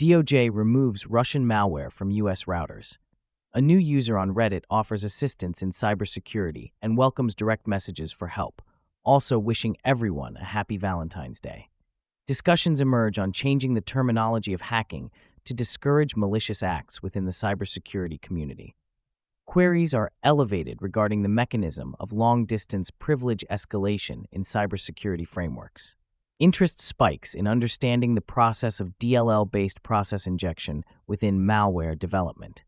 DOJ removes Russian malware from U.S. routers. A new user on Reddit offers assistance in cybersecurity and welcomes direct messages for help, also wishing everyone a happy Valentine's Day. Discussions emerge on changing the terminology of hacking to discourage malicious acts within the cybersecurity community. Queries are elevated regarding the mechanism of long distance privilege escalation in cybersecurity frameworks. Interest spikes in understanding the process of DLL based process injection within malware development.